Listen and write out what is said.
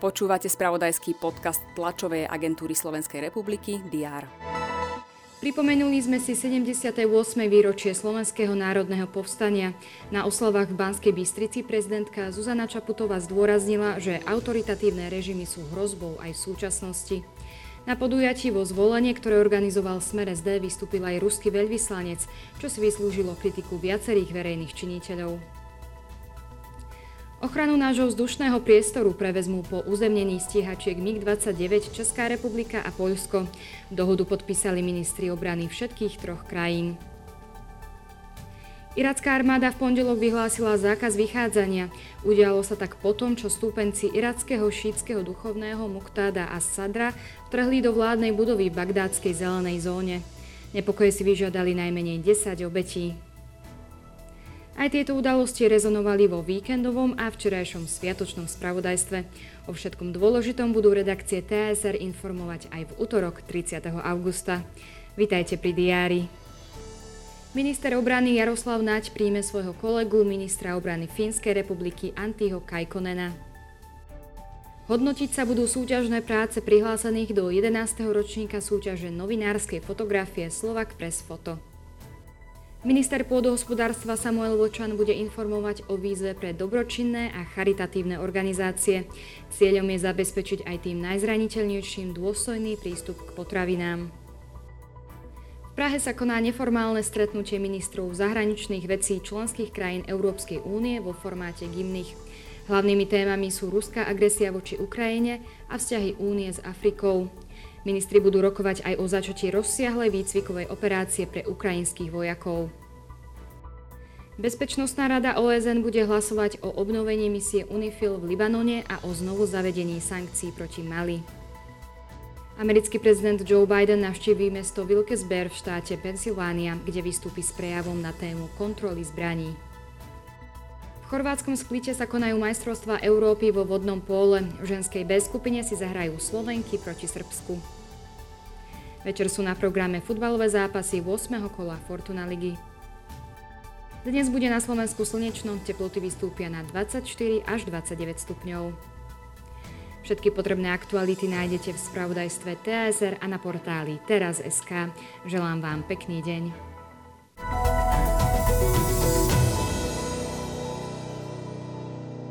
Počúvate spravodajský podcast tlačovej agentúry Slovenskej republiky DR. Pripomenuli sme si 78. výročie Slovenského národného povstania. Na oslavách v Banskej Bystrici prezidentka Zuzana Čaputová zdôraznila, že autoritatívne režimy sú hrozbou aj v súčasnosti. Na podujatí vo zvolenie, ktoré organizoval Smer SD, vystúpil aj ruský veľvyslanec, čo si vyslúžilo kritiku viacerých verejných činiteľov. Ochranu nášho vzdušného priestoru prevezmú po uzemnení stíhačiek MiG-29 Česká republika a Poľsko. Dohodu podpísali ministri obrany všetkých troch krajín. Iracká armáda v pondelok vyhlásila zákaz vychádzania. Udialo sa tak potom, čo stúpenci irackého šítskeho duchovného Muktáda a Sadra vtrhli do vládnej budovy v bagdádskej zelenej zóne. Nepokoje si vyžiadali najmenej 10 obetí. Aj tieto udalosti rezonovali vo víkendovom a včerajšom sviatočnom spravodajstve. O všetkom dôležitom budú redakcie TSR informovať aj v útorok 30. augusta. Vitajte pri diári. Minister obrany Jaroslav Naď príjme svojho kolegu ministra obrany Fínskej republiky Antiho Kajkonena. Hodnotiť sa budú súťažné práce prihlásených do 11. ročníka súťaže novinárskej fotografie Slovak Press Photo. Minister pôdohospodárstva Samuel Vočan bude informovať o výzve pre dobročinné a charitatívne organizácie. Cieľom je zabezpečiť aj tým najzraniteľnejším dôstojný prístup k potravinám. V Prahe sa koná neformálne stretnutie ministrov zahraničných vecí členských krajín Európskej únie vo formáte gymných. Hlavnými témami sú ruská agresia voči Ukrajine a vzťahy únie s Afrikou. Ministri budú rokovať aj o začatí rozsiahlej výcvikovej operácie pre ukrajinských vojakov. Bezpečnostná rada OSN bude hlasovať o obnovení misie UNIFIL v Libanone a o znovu zavedení sankcií proti Mali. Americký prezident Joe Biden navštíví mesto Wilkes-Barre v štáte Pensylvánia, kde vystúpi s prejavom na tému kontroly zbraní. Chorvátskom splite sa konajú majstrovstvá Európy vo vodnom pole. V ženskej B skupine si zahrajú Slovenky proti Srbsku. Večer sú na programe futbalové zápasy 8. kola Fortuna ligy. Dnes bude na Slovensku slnečno, teploty vystúpia na 24 až 29 stupňov. Všetky potrebné aktuality nájdete v spravodajstve TSR a na portáli teraz.sk. Želám vám pekný deň.